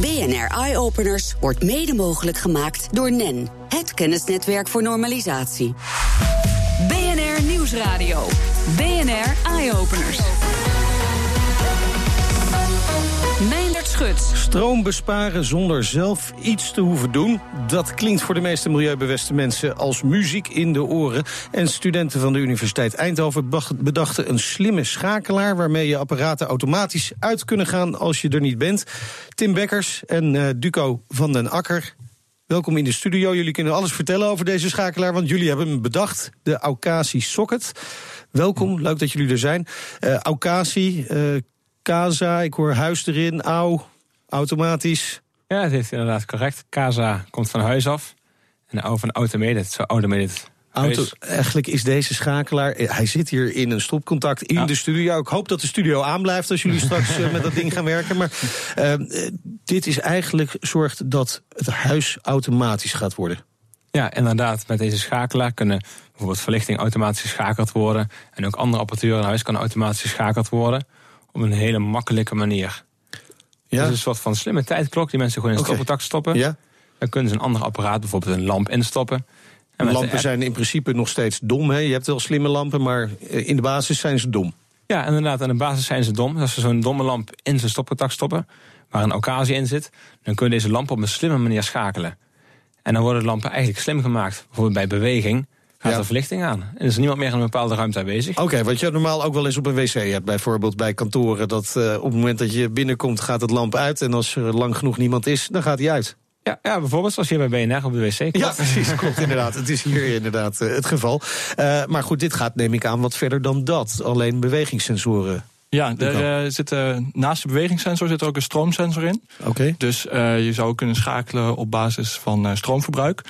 BNR Eye Openers wordt mede mogelijk gemaakt door NEN, het kennisnetwerk voor normalisatie. BNR Nieuwsradio. BNR Eye Openers. Stroom besparen zonder zelf iets te hoeven doen. Dat klinkt voor de meeste milieubewuste mensen als muziek in de oren. En studenten van de Universiteit Eindhoven bedachten een slimme schakelaar. waarmee je apparaten automatisch uit kunnen gaan als je er niet bent. Tim Bekkers en uh, Duco van den Akker. Welkom in de studio. Jullie kunnen alles vertellen over deze schakelaar, want jullie hebben hem bedacht, de Aukasi Socket. Welkom, leuk dat jullie er zijn. Uh, Casa, ik hoor huis erin, au, automatisch. Ja, het is inderdaad correct. Casa komt van huis af. En van automated, zo automated Auto, eigenlijk is deze schakelaar. Eh, hij zit hier in een stopcontact in de studio. Ik hoop dat de studio aanblijft als jullie straks eh, met dat ding gaan werken. Maar uh, dit is eigenlijk zorgt dat het huis automatisch gaat worden. Ja, inderdaad. Met deze schakelaar kunnen bijvoorbeeld verlichting automatisch geschakeld worden. En ook andere apparatuur in huis kan automatisch geschakeld worden op een hele makkelijke manier. Ja? Het is een soort van slimme tijdklok die mensen gewoon in okay. stopcontact stoppen. Ja? Dan kunnen ze een ander apparaat, bijvoorbeeld een lamp, instoppen. En lampen zijn in principe nog steeds dom. Hè? Je hebt wel slimme lampen, maar eh, in de basis zijn ze dom. Ja, inderdaad. In de basis zijn ze dom. Als ze zo'n domme lamp in zijn stopcontact stoppen, waar een occasie in zit, dan kun je deze lamp op een slimme manier schakelen. En dan worden de lampen eigenlijk slim gemaakt. Bijvoorbeeld bij beweging gaat er verlichting aan. En is er niemand meer in een bepaalde ruimte aanwezig. Oké, okay, wat je normaal ook wel eens op een wc hebt. Bijvoorbeeld bij kantoren. Dat uh, op het moment dat je binnenkomt gaat het lamp uit. En als er lang genoeg niemand is, dan gaat hij uit. Ja, ja, bijvoorbeeld zoals hier bij BNR op de wc. Klopt. Ja, precies, klopt inderdaad. Het is hier inderdaad uh, het geval. Uh, maar goed, dit gaat neem ik aan wat verder dan dat. Alleen bewegingssensoren. Ja, er uh, zit, naast de bewegingssensor zit er ook een stroomsensor in. Oké. Dus je zou kunnen schakelen op basis van stroomverbruik.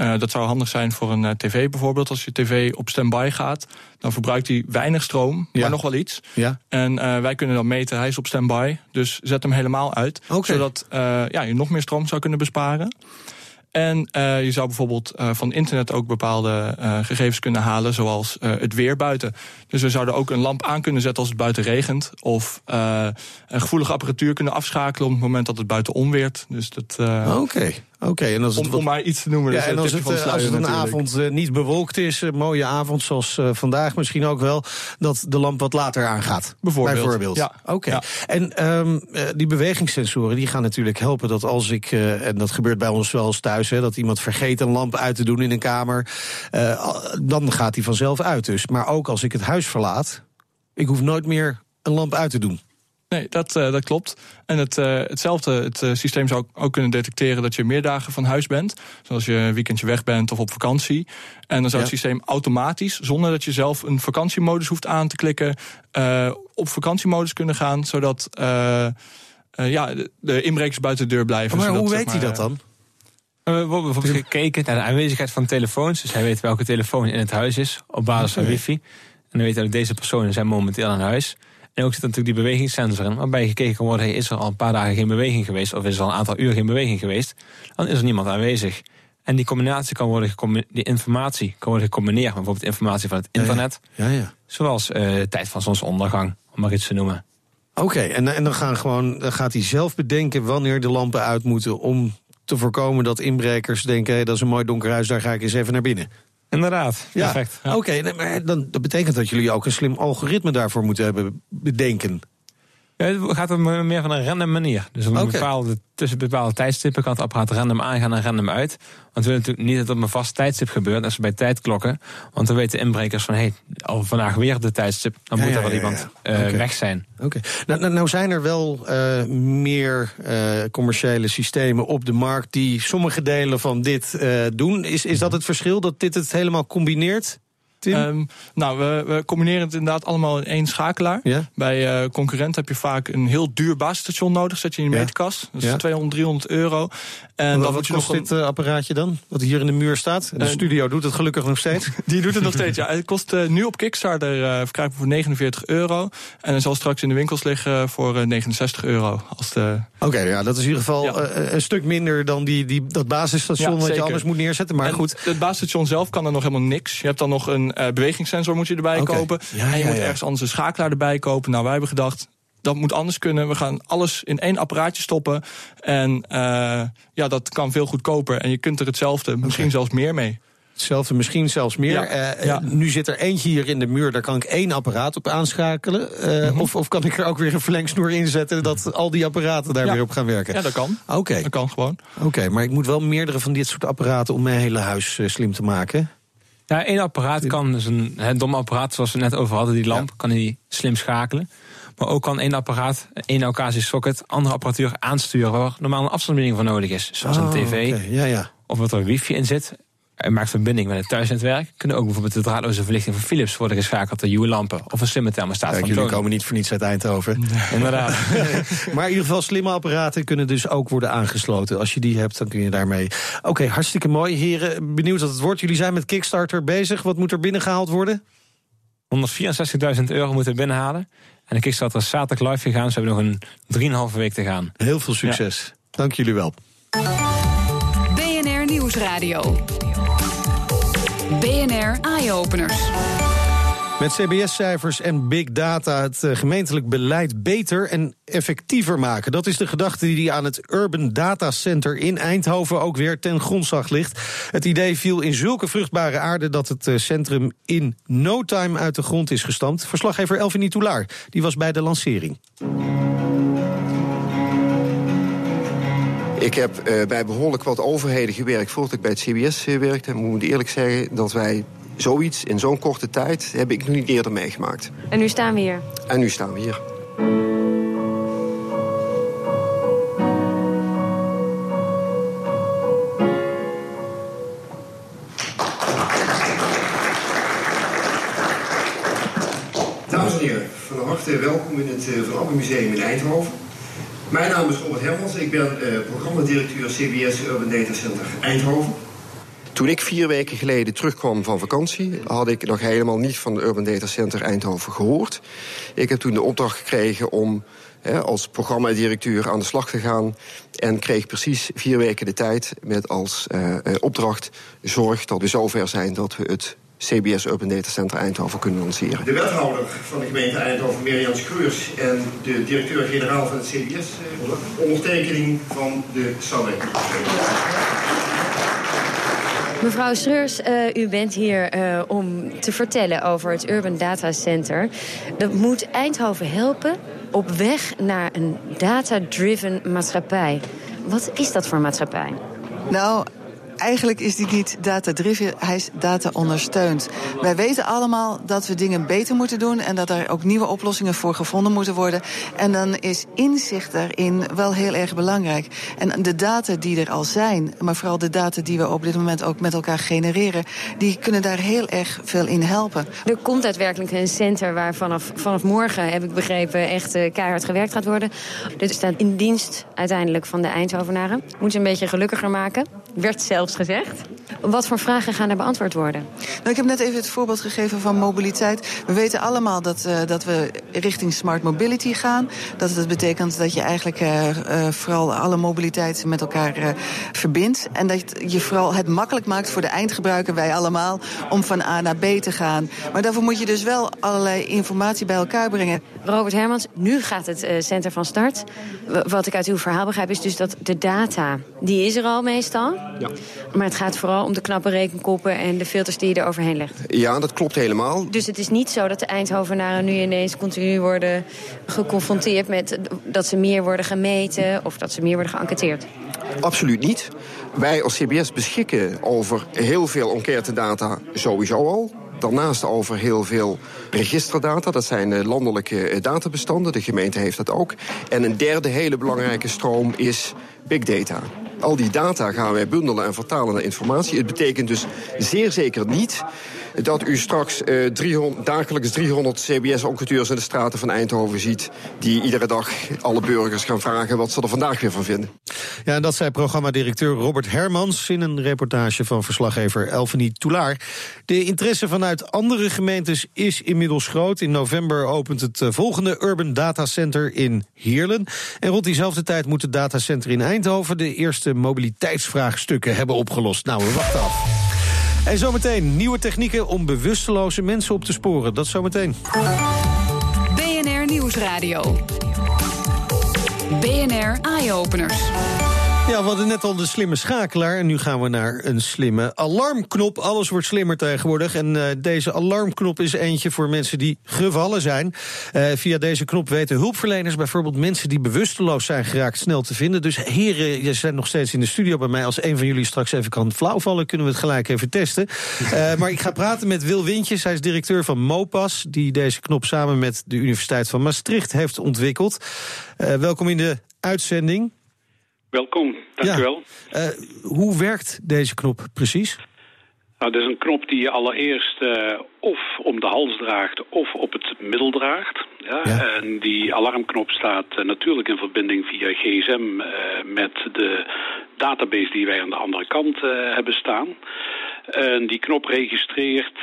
Uh, dat zou handig zijn voor een uh, tv bijvoorbeeld. Als je tv op standby gaat, dan verbruikt hij weinig stroom, ja. maar nog wel iets. Ja. En uh, wij kunnen dan meten, hij is op standby, dus zet hem helemaal uit. Okay. Zodat ja, je nog meer stroom zou kunnen besparen. En uh, je zou bijvoorbeeld uh, van internet ook bepaalde uh, gegevens kunnen halen, zoals het weer buiten. Dus we zouden ook een lamp aan kunnen zetten als het buiten regent. Of een gevoelige apparatuur kunnen afschakelen op het moment dat het buiten onweert. Dus dat. Oké. Oké, en als het om, om maar iets te noemen. Ja, en als het, als het een avond uh, niet bewolkt is, een mooie avond zoals uh, vandaag misschien ook wel, dat de lamp wat later aangaat. Bijvoorbeeld. Bijvoorbeeld. Ja. Oké. Okay. Ja. En um, die bewegingssensoren die gaan natuurlijk helpen dat als ik, en dat gebeurt bij ons wel eens thuis, hè, dat iemand vergeet een lamp uit te doen in een kamer, dan gaat die vanzelf uit dus. Maar ook als ik het huis verlaat, ik hoef nooit meer een lamp uit te doen. Nee, dat, uh, dat klopt. En het, uh, hetzelfde het uh, systeem zou ook kunnen detecteren dat je meer dagen van huis bent. Zoals je een weekendje weg bent of op vakantie. En dan zou ja. het systeem automatisch, zonder dat je zelf een vakantiemodus hoeft aan te klikken, op vakantiemodus kunnen gaan. Zodat ja, de, inbrekers buiten de deur blijven. Maar zodat, hoe weet zeg hij dat dan? We hebben bijvoorbeeld gekeken naar de aanwezigheid van telefoons. Dus hij weet welke telefoon in het huis is op basis van wifi. En dan weet hij dat deze personen zijn momenteel aan huis. En ook zit natuurlijk die bewegingssensor in, waarbij gekeken kan worden: hey, is er al een paar dagen geen beweging geweest, of is er al een aantal uur geen beweging geweest, dan is er niemand aanwezig. En die combinatie kan worden die informatie kan worden gecombineerd met bijvoorbeeld informatie van het internet. Ja, ja. ja. Zoals uh, tijd van zonsondergang, om maar iets te noemen. Oké, okay, en, en dan, gaan gewoon, dan gaat hij zelf bedenken wanneer de lampen uit moeten om te voorkomen dat inbrekers denken: hey, dat is een mooi donker huis, daar ga ik eens even naar binnen. Inderdaad, perfect. Ja. Oké, okay, dan, dat betekent dat jullie ook een slim algoritme daarvoor moeten hebben bedenken. Ja, het gaat om meer van een random manier. Dus op een okay. bepaalde, tussen bepaalde tijdstippen kan het apparaat random aangaan en random uit. Want we willen natuurlijk niet dat het op een vast tijdstip gebeurt, als bij tijdklokken. Want dan weten inbrekers van, hé, hey, al vandaag weer de tijdstip, dan ja, moet er wel ja, iemand uh, okay. weg zijn. Oké. Okay. Nou, nou, nou, zijn er wel uh, meer uh, commerciële systemen op de markt die sommige delen van dit doen. Is, is dat het verschil, dat dit het helemaal combineert? Um, nou, we, we, combineren het inderdaad allemaal in één schakelaar. Ja? Bij uh, concurrent heb je vaak een heel duur basisstation nodig. Zet je in je ja? meterkast. Dat is ja? 200, 300 euro. En wat, wat kost dit uh, apparaatje dan? Wat hier in de muur staat? De uh, studio doet het gelukkig nog steeds. Die doet het nog steeds, ja. Het kost nu op Kickstarter verkrijgbaar voor 49 euro. En dan zal straks in de winkels liggen voor 69 euro. Oké, okay, ja, dat is in ieder geval een stuk minder dan die, die, dat basisstation wat je anders moet neerzetten. Maar en goed. Het basisstation zelf kan er nog helemaal niks. Je hebt dan nog een uh, bewegingssensor moet je erbij okay. kopen. Ja, en je ja, moet ergens anders een schakelaar erbij kopen. Nou, wij hebben gedacht, dat moet anders kunnen. We gaan alles in één apparaatje stoppen. En uh, ja, dat kan veel goedkoper. En je kunt er hetzelfde, misschien zelfs meer mee. Hetzelfde, misschien zelfs meer. Ja, uh, ja. Nu zit er eentje hier in de muur, daar kan ik één apparaat op aanschakelen. Uh, mm -hmm. of, of kan ik er ook weer een verlengsnoer inzetten dat al die apparaten daar ja. weer op gaan werken? Ja, dat kan. Oké. Okay. Dat kan gewoon. Oké, okay, maar ik moet wel meerdere van dit soort apparaten om mijn hele huis slim te maken. Ja, één apparaat kan, dus een het domme apparaat zoals we net over hadden, die lamp, kan hij slim schakelen. Maar ook kan één apparaat, één occasie socket, andere apparatuur aansturen waar normaal een afstandsbediening voor nodig is. Zoals oh, een tv. Okay. Ja, ja. Of wat er wifi in zit. En maakt verbinding met het thuisnetwerk. Kunnen ook bijvoorbeeld de draadloze verlichting van Philips worden geschakeld door Hue-lampen. Of een slimme thermostaat Kijk, van jullie komen niet voor niets uit Eindhoven. Nee. Inderdaad. maar in ieder geval, slimme apparaten kunnen dus ook worden aangesloten. Als je die hebt, dan kun je daarmee. Oké, okay, hartstikke mooi. Heren, benieuwd wat het wordt. Jullie zijn met Kickstarter bezig. Wat moet er binnengehaald worden? 164.000 euro moeten we binnenhalen. En de Kickstarter is zaterdag live gegaan. Ze hebben nog een 3,5 week te gaan. Heel veel succes. Ja. Dank jullie wel. Nieuwsradio. BNR Eye-Openers. Met CBS-cijfers en big data het gemeentelijk beleid beter en effectiever maken. Dat is de gedachte die aan het Urban Data Center in Eindhoven ook weer ten grondslag ligt. Het idee viel in zulke vruchtbare aarde dat het centrum in no time uit de grond is gestampt. Verslaggever Elvini Toulaar, die was bij de lancering. Ik heb uh, bij behoorlijk wat overheden gewerkt voordat ik bij het CBS uh, werkte. Ik moet eerlijk zeggen dat wij zoiets in zo'n korte tijd heb ik nog niet eerder meegemaakt. En nu staan we hier. En nu staan we hier. Dames en heren, van harte welkom in het uh, Van Abbe Museum in Eindhoven. Mijn naam is Robert Hermans, ik ben uh, programmadirecteur CBS Urban Data Center Eindhoven. Toen ik vier weken geleden terugkwam van vakantie, had ik nog helemaal niet van de Urban Data Center Eindhoven gehoord. Ik heb toen de opdracht gekregen om hè, als programmadirecteur aan de slag te gaan. En kreeg precies vier weken de tijd met als uh, opdracht zorg dat we zover zijn dat we het CBS Urban Data Center Eindhoven kunnen lanceren. De wethouder van de gemeente Eindhoven, Mirjam Schreurs, en de directeur-generaal van het CBS, ondertekening van de samenwerking. Mevrouw Schreurs, uh, u bent hier uh, om te vertellen over het Urban Data Center. Dat moet Eindhoven helpen op weg naar een data-driven maatschappij. Wat is dat voor maatschappij? Nou, eigenlijk is die niet data-driven, hij is data-ondersteund. Wij weten allemaal dat we dingen beter moeten doen en dat er ook nieuwe oplossingen voor gevonden moeten worden. En dan is inzicht daarin wel heel erg belangrijk. En de data die er al zijn, maar vooral de data die we op dit moment ook met elkaar genereren, die kunnen daar heel erg veel in helpen. Er komt daadwerkelijk een center waar vanaf, vanaf morgen, heb ik begrepen, echt uh, keihard gewerkt gaat worden. Dit staat in dienst uiteindelijk van de Eindhovenaren. Moet ze een beetje gelukkiger maken. Werd zelf gezegd. Wat voor vragen gaan er beantwoord worden? Nou, ik heb net even het voorbeeld gegeven van mobiliteit. We weten allemaal dat, uh, dat we richting smart mobility gaan. Dat het betekent dat je eigenlijk uh, uh, vooral alle mobiliteit met elkaar verbindt. En dat je vooral het makkelijk maakt voor de eindgebruiker, wij allemaal, om van A naar B te gaan. Maar daarvoor moet je dus wel allerlei informatie bij elkaar brengen. Robert Hermans, nu gaat het center van start. Wat ik uit uw verhaal begrijp is dus dat de data, die is er al meestal. Ja. Maar het gaat vooral om de knappe rekenkoppen en de filters die je er overheen legt. Ja, dat klopt helemaal. Dus het is niet zo dat de Eindhovenaren nu ineens continu worden geconfronteerd met dat ze meer worden gemeten of dat ze meer worden geënquêteerd. Absoluut niet. Wij als CBS beschikken over heel veel enquêtedata sowieso al. Daarnaast over heel veel registerdata. Dat zijn landelijke databestanden. De gemeente heeft dat ook. En een derde hele belangrijke stroom is big data. Al die data gaan wij bundelen en vertalen naar informatie. Het betekent dus zeer zeker niet dat u straks uh, 300, dagelijks 300 CBS-enquêteurs in de straten van Eindhoven ziet... die iedere dag alle burgers gaan vragen wat ze er vandaag weer van vinden. Ja, dat zei programmadirecteur Robert Hermans... in een reportage van verslaggever Elfanie Toulaar. De interesse vanuit andere gemeentes is inmiddels groot. In november opent het volgende Urban Data Center in Heerlen. En rond diezelfde tijd moet het datacenter in Eindhoven... de eerste mobiliteitsvraagstukken hebben opgelost. Nou, we wachten af. En zometeen nieuwe technieken om bewusteloze mensen op te sporen. Dat zometeen. BNR Nieuwsradio. BNR Eye Openers. Ja, we hadden net al de slimme schakelaar en nu gaan we naar een slimme alarmknop. Alles wordt slimmer tegenwoordig en uh, deze alarmknop is eentje voor mensen die gevallen zijn. Uh, via deze knop weten hulpverleners bijvoorbeeld mensen die bewusteloos zijn geraakt snel te vinden. Dus heren, je zijn nog steeds in de studio bij mij. Als een van jullie straks even kan flauwvallen, kunnen we het gelijk even testen. Uh, maar ik ga praten met Wil Wintjes, hij is directeur van Mopas, die deze knop samen met de Universiteit van Maastricht heeft ontwikkeld. welkom in de uitzending. Welkom, dank ja. u wel. Uh, hoe werkt deze knop precies? Nou, dit is een knop die je allereerst uh, of om de hals draagt of op het middel draagt. Ja? ja. En die alarmknop staat uh, natuurlijk in verbinding via gsm met de database die wij aan de andere kant hebben staan. En die knop registreert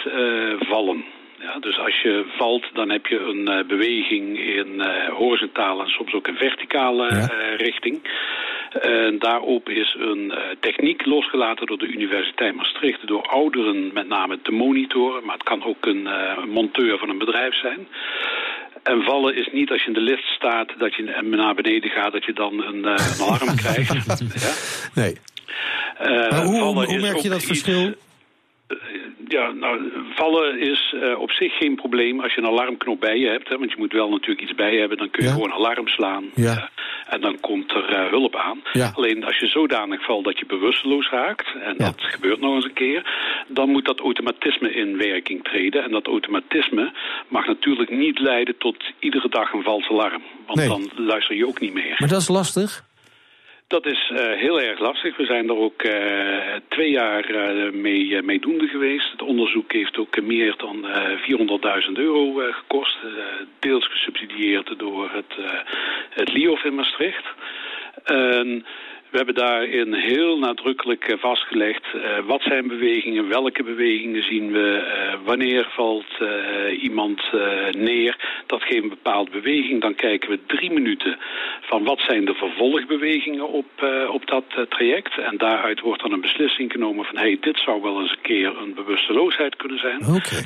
vallen. Ja, dus als je valt, dan heb je een uh, beweging in uh, horizontale en soms ook in verticale ja. uh, richting. En daarop is een techniek losgelaten door de Universiteit Maastricht... door ouderen met name te monitoren, maar het kan ook een monteur van een bedrijf zijn... En vallen is niet als je in de lift staat, dat je naar beneden gaat, dat je dan een, een alarm krijgt. ja? Nee. Maar hoe, merk je dat verschil? Ja, nou, vallen is uh, op zich geen probleem als je een alarmknop bij je hebt. Hè, want je moet wel natuurlijk iets bij hebben. Dan kun je ja. gewoon alarm slaan. Ja. Uh, en dan komt er uh, hulp aan. Ja. Alleen als je zodanig valt dat je bewusteloos raakt... en dat gebeurt nog eens een keer... dan moet dat automatisme in werking treden. En dat automatisme mag natuurlijk niet leiden tot iedere dag een vals alarm. Want nee. dan luister je ook niet meer. Maar dat is lastig. Dat is uh, heel erg lastig. We zijn er ook uh, twee jaar uh, mee, meedoende geweest. Het onderzoek heeft ook meer dan 400.000 euro gekost. deels gesubsidieerd door het, het LIOF in Maastricht. We hebben daarin heel nadrukkelijk vastgelegd uh, wat zijn bewegingen, welke bewegingen zien we, uh, wanneer valt iemand neer. Dat geeft een bepaalde beweging. Dan kijken we drie minuten van wat zijn de vervolgbewegingen op, op dat traject. En daaruit wordt dan een beslissing genomen van hey, dit zou wel eens een keer een bewusteloosheid kunnen zijn. Okay.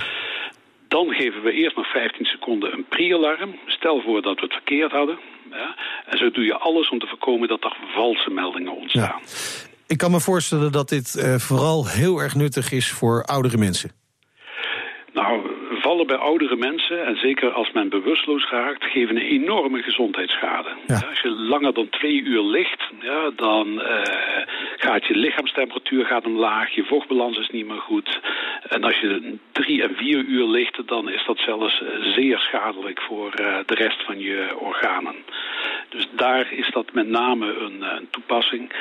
Dan geven we eerst nog 15 seconden een pre-alarm. Stel voor dat we het verkeerd hadden. Ja? En zo doe je alles om te voorkomen dat er valse meldingen ontstaan. Ja. Ik kan me voorstellen dat dit uh, vooral heel erg nuttig is voor oudere mensen. Nou, bij oudere mensen, en zeker als men bewusteloos raakt, geven een enorme gezondheidsschade. Ja. Ja, als je langer dan twee uur ligt, ja, dan uh, gaat je lichaamstemperatuur gaat omlaag, je vochtbalans is niet meer goed. En als je drie en vier uur ligt, dan is dat zelfs zeer schadelijk voor uh, de rest van je organen. Dus daar is dat met name een, een toepassing.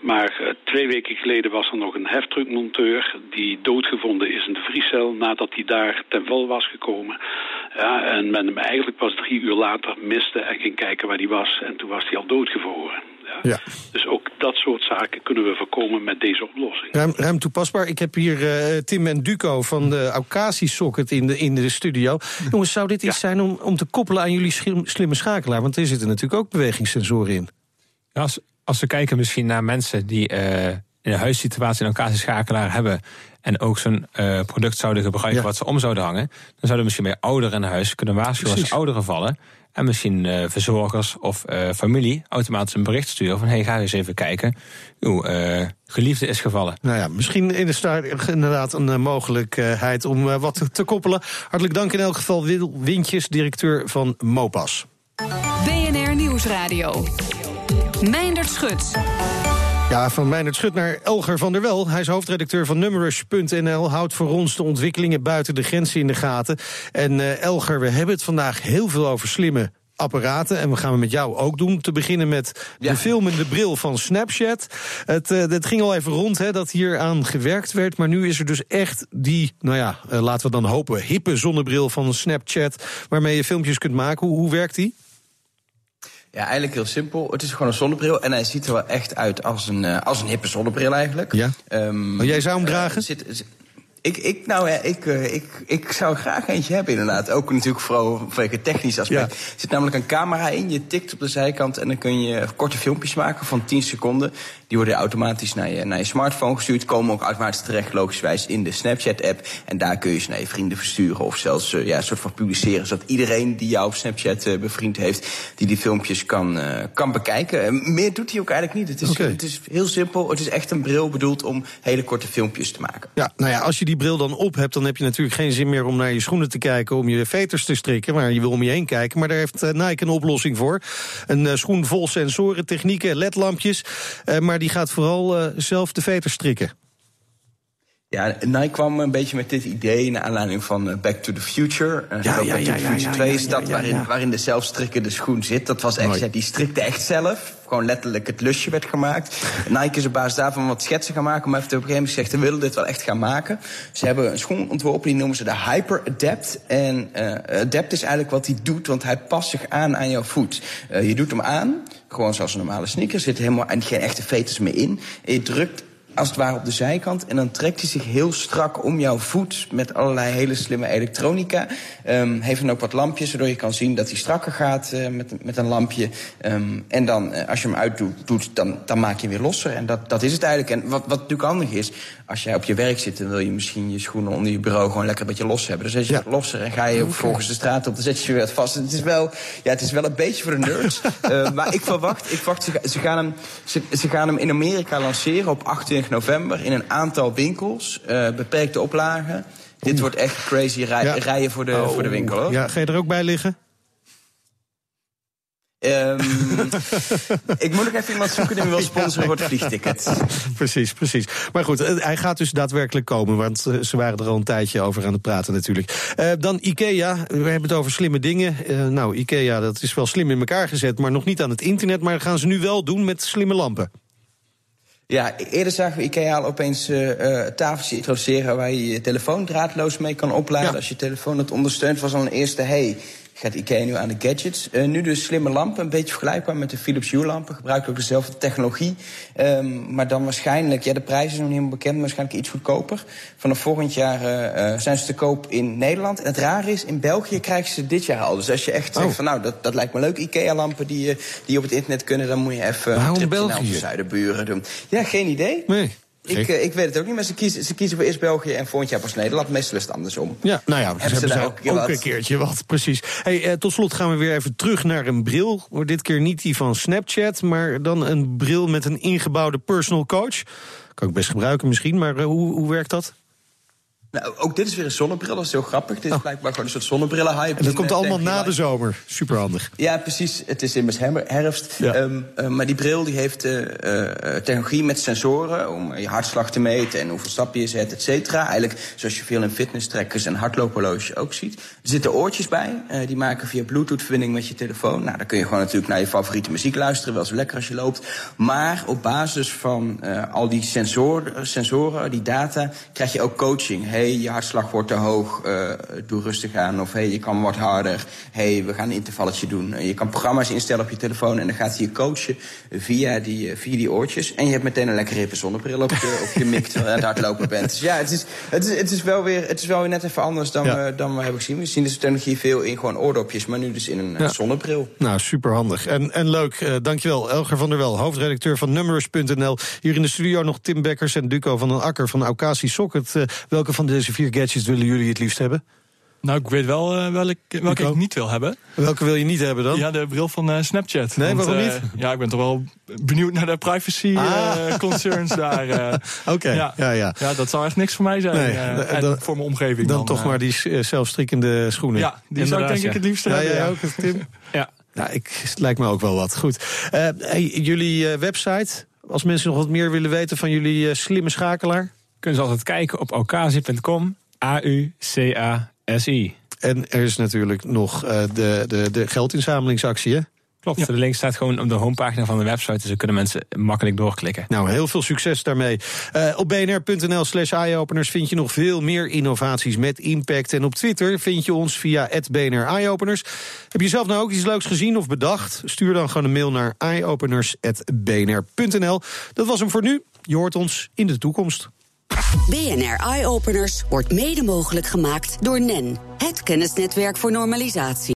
Maar uh, twee weken geleden was er nog een heftruckmonteur die doodgevonden is in de vriescel nadat hij daar ten val was gekomen. Ja, en men hem eigenlijk pas drie uur later miste en ging kijken waar hij was. En toen was hij al doodgevroren. Ja. Ja. Dus ook dat soort zaken kunnen we voorkomen met deze oplossing. Ruim, ruim toepasbaar. Ik heb hier uh, Tim en Duco van de Aucasi Socket in de, in de studio. Jongens, zou dit iets zijn om, om te koppelen aan jullie slimme schakelaar? Want er zitten natuurlijk ook bewegingssensoren in. Ja, als, we kijken misschien naar mensen die uh, in een huissituatie een Aucasi schakelaar hebben en ook zo'n uh, product zouden gebruiken ja. wat ze om zouden hangen, dan zouden we misschien bij ouderen in huis kunnen waarschuwen als ouderen vallen. En misschien uh, verzorgers of uh, familie automatisch een bericht sturen van hey, ga eens even kijken. Uw uh, geliefde is gevallen. Nou ja, misschien in de start inderdaad een uh, mogelijkheid om uh, wat te, te, koppelen. Hartelijk dank in elk geval Wil Wintjes, directeur van Mopas. BNR Nieuwsradio. Meindert Schut. Ja, van Meijnerd Schut naar Elger van der Wel. Hij is hoofdredacteur van Numrush.nl. Houdt voor ons de ontwikkelingen buiten de grenzen in de gaten. En uh, Elger, we hebben het vandaag heel veel over slimme apparaten. En we gaan we met jou ook doen. Te beginnen met ja. de filmende bril van Snapchat. Het, uh, het ging al even rond hè, dat hier aan gewerkt werd. Maar nu is er dus echt die, nou ja, uh, laten we dan hopen... hippe zonnebril van Snapchat... waarmee je filmpjes kunt maken. Hoe, hoe werkt die? Ja, eigenlijk heel simpel. Het is gewoon een zonnebril en hij ziet er wel echt uit als een, uh, als een hippe zonnebril eigenlijk. Ja. Um, jij zou hem dragen? Zit, zit, Ik, ik, nou, ik, uh, ik, ik zou graag eentje hebben, inderdaad. Ook natuurlijk vooral vanwege het technisch aspect. Er zit namelijk een camera in, je tikt op de zijkant... en dan kun je korte filmpjes maken van 10 seconden. Die worden automatisch naar je, naar je smartphone gestuurd. Komen ook automatisch terecht, logischwijs, in de Snapchat-app. En daar kun je ze naar je vrienden versturen. Of zelfs uh, ja, een soort van publiceren. Zodat iedereen die jou op Snapchat uh, bevriend heeft... die die filmpjes kan, kan bekijken. meer doet hij ook eigenlijk niet. Het is, okay. het is heel simpel. Het is echt een bril bedoeld om hele korte filmpjes te maken. Ja, nou ja, als je die bril dan op hebt, dan heb je natuurlijk geen zin meer om naar je schoenen te kijken, om je veters te strikken, maar je wil om je heen kijken. Maar daar heeft uh, Nike een oplossing voor. Een uh, schoen vol sensoren, technieken, ledlampjes. Uh, maar die gaat vooral zelf de veters strikken. Ja, Nike kwam een beetje met dit idee naar aanleiding van Back to the Future. Uh, ja, ja, Back to the Future 2 is dat waarin, waarin de zelfstrikkende schoen zit. Dat was echt, die strikte echt zelf. Gewoon letterlijk het lusje werd gemaakt. Nike is op basis daarvan wat schetsen gaan maken. Maar heeft op een gegeven moment gezegd, we willen dit wel echt gaan maken. Ze hebben een schoen ontworpen, die noemen ze de Hyper Adapt. En uh, Adapt is eigenlijk wat hij doet, want hij past zich aan aan jouw voet. Uh, je doet hem aan, gewoon zoals een normale sneaker. Zit helemaal en geen echte veters meer in. En je drukt als het ware op de zijkant. En dan trekt hij zich heel strak om jouw voet met allerlei hele slimme elektronica. Um, heeft dan ook wat lampjes, waardoor je kan zien dat hij strakker gaat uh, met, met een lampje. Um, en dan, uh, als je hem uitdoet, doet, dan, dan maak je hem weer losser. En dat, dat is het eigenlijk. En wat, wat natuurlijk handig is, als jij op je werk zit... dan wil je misschien je schoenen onder je bureau gewoon lekker een beetje los hebben. Dan zet je ja. losser en ga je okay. volgens de straat op, dan zet je je weer vast. Het is wel, ja, het is wel een beetje voor de nerds. uh, maar ik verwacht, ik verwacht ze, ze, gaan hem, ze, ze gaan hem in Amerika lanceren op 28 november in een aantal winkels. Uh, beperkte oplagen. Dit wordt echt crazy rij, ja. rijden voor de, oh. voor de winkel. Hoor. Ja, ga je er ook bij liggen? Um, ik moet nog even iemand zoeken die me wil sponsoren voor het vliegticket. precies, precies. Maar goed, hij gaat dus daadwerkelijk komen, want ze waren er al een tijdje over aan het praten natuurlijk. Uh, dan IKEA, we hebben het over slimme dingen. Uh, nou, IKEA, dat is wel slim in elkaar gezet, maar nog niet aan het internet. Maar dat gaan ze nu wel doen met slimme lampen. Ja, eerder zagen we IKEA al opeens uh, tafeltjes introduceren waar je je telefoon draadloos mee kan opladen. Ja. Als je telefoon het ondersteunt, was al een eerste hey gaat IKEA nu aan de gadgets. Uh, nu dus slimme lampen, een beetje vergelijkbaar met de Philips Hue lampen. Gebruiken ook dezelfde technologie. Um, maar dan waarschijnlijk, ja de prijs is nog niet helemaal bekend, maar waarschijnlijk iets goedkoper. Vanaf volgend jaar uh, zijn ze te koop in Nederland. En het rare is, in België krijgen ze dit jaar al. Dus als je echt oh. zegt van nou, dat, dat lijkt me leuk, IKEA lampen die, die op het internet kunnen, dan moet je even Waarom een België? naar de zuidenburen doen. Ja, geen idee. Nee. Ik, uh, ik weet het ook niet, maar ze kiezen, ze kiezen voor eerst België en volgend jaar pas Nederland. Meestal is het andersom. Ja, nou ja, hebben ze, hebben ze ook, een, ook een keertje wat, precies. Hey, uh, tot slot gaan we weer even terug naar een bril. Dit keer niet die van Snapchat, maar dan een bril met een ingebouwde personal coach. Kan ik best gebruiken misschien, maar uh, hoe, hoe werkt dat? Nou, ook dit is weer een zonnebril, dat is heel grappig. Dit is oh. blijkbaar gewoon een soort zonnebrillen-hype. En dat komt allemaal na de zomer. Superhandig. Ja, precies. Het is immers herfst. Ja. Um, uh, maar die bril die heeft uh, uh, technologie met sensoren... om je hartslag te meten en hoeveel stappen je zet, et cetera. Eigenlijk zoals je veel in fitnesstrekkers en hardloophorloges ook ziet. Er zitten oortjes bij. die maken via bluetooth-verbinding met je telefoon. Nou, dan kun je gewoon natuurlijk naar je favoriete muziek luisteren. Wel zo lekker als je loopt. Maar op basis van al die sensoren, sensoren, die data... krijg je ook coaching. Hey, je hartslag wordt te hoog, uh, doe rustig aan. Of hey, je kan wat harder. hey, we gaan een intervalletje doen. Je kan programma's instellen op je telefoon en dan gaat hij je coachen via die, via die oortjes. En je hebt meteen een lekkere hippe zonnebril op je, op je mik terwijl je aan het hardlopen bent. Dus ja, het is, het is, het is, wel, weer, het is wel weer net even anders dan, ja. we, dan we hebben gezien. We zien deze technologie veel in gewoon oordopjes, maar nu dus in een ja. zonnebril. Nou, superhandig. En, en leuk. Uh, dankjewel, Elger van der Wel, hoofdredacteur van Numerous.nl. Hier in de studio nog Tim Bekkers en Duco van den Akker van Aukasi Socket. Welke van deze vier gadgets willen jullie het liefst hebben? Nou, ik weet wel uh, welke, welke ik niet wil hebben. Welke wil je niet hebben dan? Ja, de bril van uh, Snapchat. Nee, Want, waarom niet? Uh, ja, ik ben toch wel benieuwd naar de privacy ah. concerns daar. Oké, okay, ja. ja. Ja, ja. dat zou echt niks voor mij zijn. Nee, en dan, voor mijn omgeving. Dan, dan toch maar die zelfstrikkende schoenen. Ja, die Inderdaad, zou ik denk ja. ik het liefst hebben. Ja, ook, Tim? ja. Nou, ik, het lijkt me ook wel wat. Goed. Hey, jullie website, als mensen nog wat meer willen weten van jullie slimme schakelaar? Kunnen ze altijd kijken op occasie.com. A-U-C-A-S-I. En er is natuurlijk nog uh, de, de, de geldinzamelingsactie, hè? Klopt, ja. de link staat gewoon op de homepagina van de website, dus dan kunnen mensen makkelijk doorklikken. Nou, heel veel succes daarmee. Uh, op bnr.nl slash eyeopeners vind je nog veel meer innovaties met impact. En op Twitter vind je ons via BNR Eyeopeners. Heb je zelf nou ook iets leuks gezien of bedacht? Stuur dan gewoon een mail naar eyeopeners.bnr.nl. Dat was hem voor nu. Je hoort ons in de toekomst. BNR Eye Openers wordt mede mogelijk gemaakt door NEN, het kennisnetwerk voor normalisatie.